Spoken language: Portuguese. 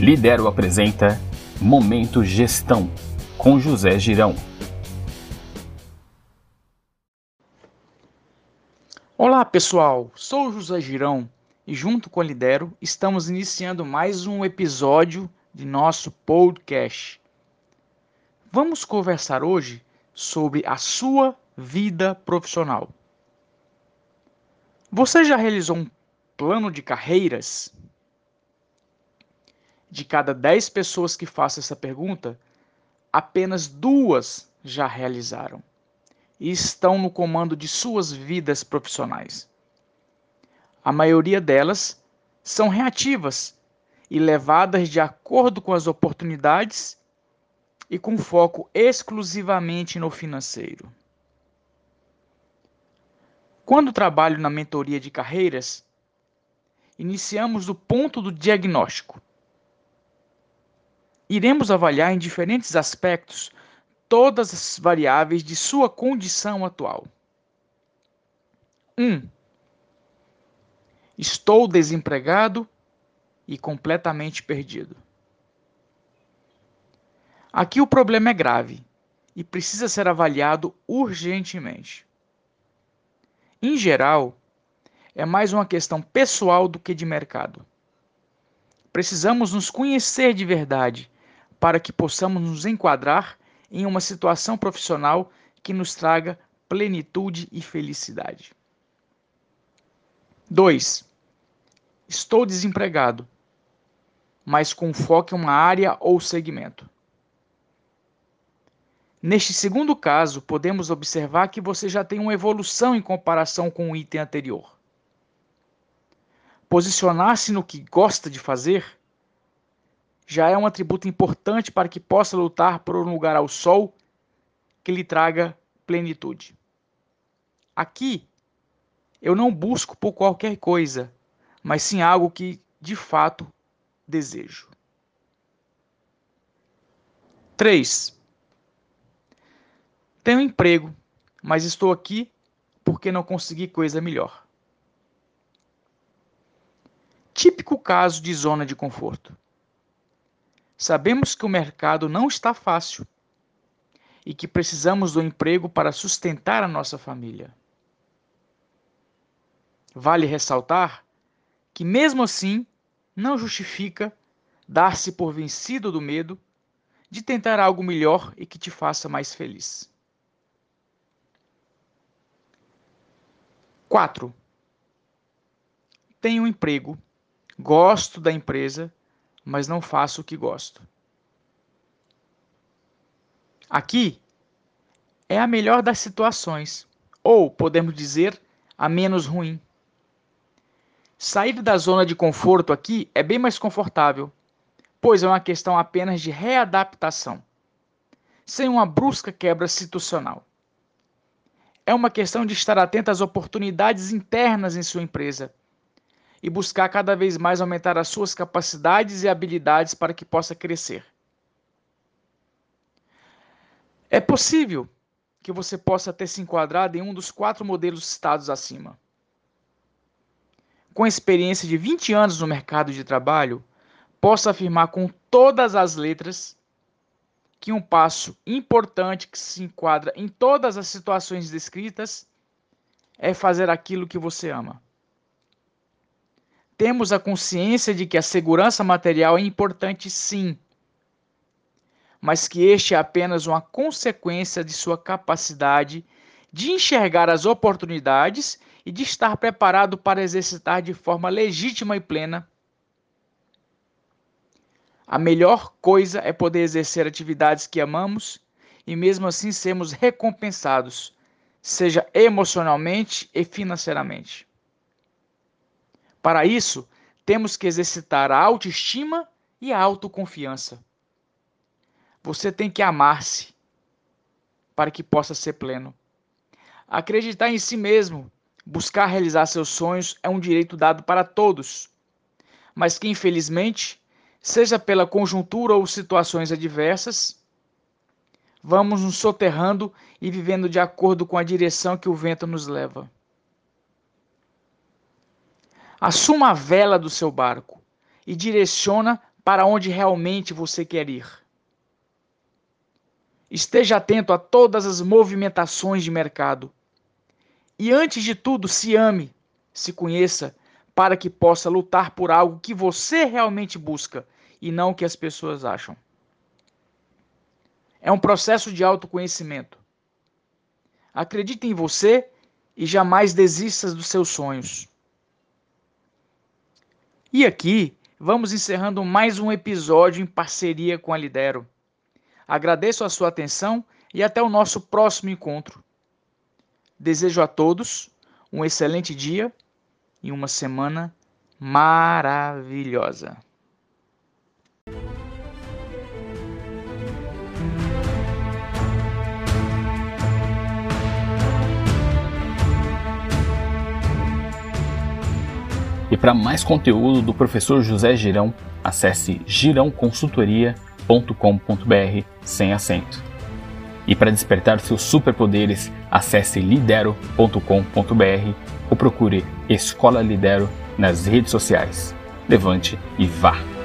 Lidero apresenta Momento Gestão com José Girão. Olá pessoal, sou José Girão e junto com a Lidero estamos iniciando mais um episódio de nosso podcast. Vamos conversar hoje sobre a sua vida profissional. Você já realizou um plano de carreiras? De cada 10 pessoas que façam essa pergunta, apenas duas já realizaram e estão no comando de suas vidas profissionais. A maioria delas são reativas e levadas de acordo com as oportunidades e com foco exclusivamente no financeiro. Quando trabalho na mentoria de carreiras, iniciamos do ponto do diagnóstico iremos avaliar em diferentes aspectos todas as variáveis de sua condição atual. 1. Um, estou desempregado e completamente perdido. Aqui o problema é grave e precisa ser avaliado urgentemente. Em geral, é mais uma questão pessoal do que de mercado. Precisamos nos conhecer de verdade para que possamos nos enquadrar em uma situação profissional que nos traga plenitude e felicidade. 2. Estou desempregado, mas com foco em uma área ou segmento. Neste segundo caso, podemos observar que você já tem uma evolução em comparação com o item anterior. Posicionar-se no que gosta de fazer já é um atributo importante para que possa lutar por um lugar ao sol que lhe traga plenitude. Aqui, eu não busco por qualquer coisa, mas sim algo que de fato desejo. 3. Tenho emprego, mas estou aqui porque não consegui coisa melhor. Típico caso de zona de conforto. Sabemos que o mercado não está fácil e que precisamos do emprego para sustentar a nossa família. Vale ressaltar que, mesmo assim, não justifica dar-se por vencido do medo de tentar algo melhor e que te faça mais feliz. 4. Tenho um emprego, gosto da empresa mas não faço o que gosto. Aqui é a melhor das situações, ou podemos dizer, a menos ruim. Sair da zona de conforto aqui é bem mais confortável, pois é uma questão apenas de readaptação, sem uma brusca quebra situacional. É uma questão de estar atento às oportunidades internas em sua empresa e buscar cada vez mais aumentar as suas capacidades e habilidades para que possa crescer. É possível que você possa ter se enquadrado em um dos quatro modelos citados acima. Com experiência de 20 anos no mercado de trabalho, posso afirmar com todas as letras que um passo importante que se enquadra em todas as situações descritas é fazer aquilo que você ama temos a consciência de que a segurança material é importante sim, mas que este é apenas uma consequência de sua capacidade de enxergar as oportunidades e de estar preparado para exercitar de forma legítima e plena. A melhor coisa é poder exercer atividades que amamos e mesmo assim sermos recompensados, seja emocionalmente e financeiramente. Para isso, temos que exercitar a autoestima e a autoconfiança. Você tem que amar-se para que possa ser pleno. Acreditar em si mesmo, buscar realizar seus sonhos é um direito dado para todos, mas que infelizmente, seja pela conjuntura ou situações adversas, vamos nos soterrando e vivendo de acordo com a direção que o vento nos leva. Assuma a vela do seu barco e direciona para onde realmente você quer ir. Esteja atento a todas as movimentações de mercado. E antes de tudo, se ame, se conheça, para que possa lutar por algo que você realmente busca e não o que as pessoas acham. É um processo de autoconhecimento. Acredite em você e jamais desista dos seus sonhos. E aqui vamos encerrando mais um episódio em parceria com a Lidero. Agradeço a sua atenção e até o nosso próximo encontro. Desejo a todos um excelente dia e uma semana maravilhosa. Para mais conteúdo do professor José Girão, acesse girãoconsultoria.com.br sem acento. E para despertar seus superpoderes, acesse lidero.com.br ou procure Escola Lidero nas redes sociais. Levante e vá!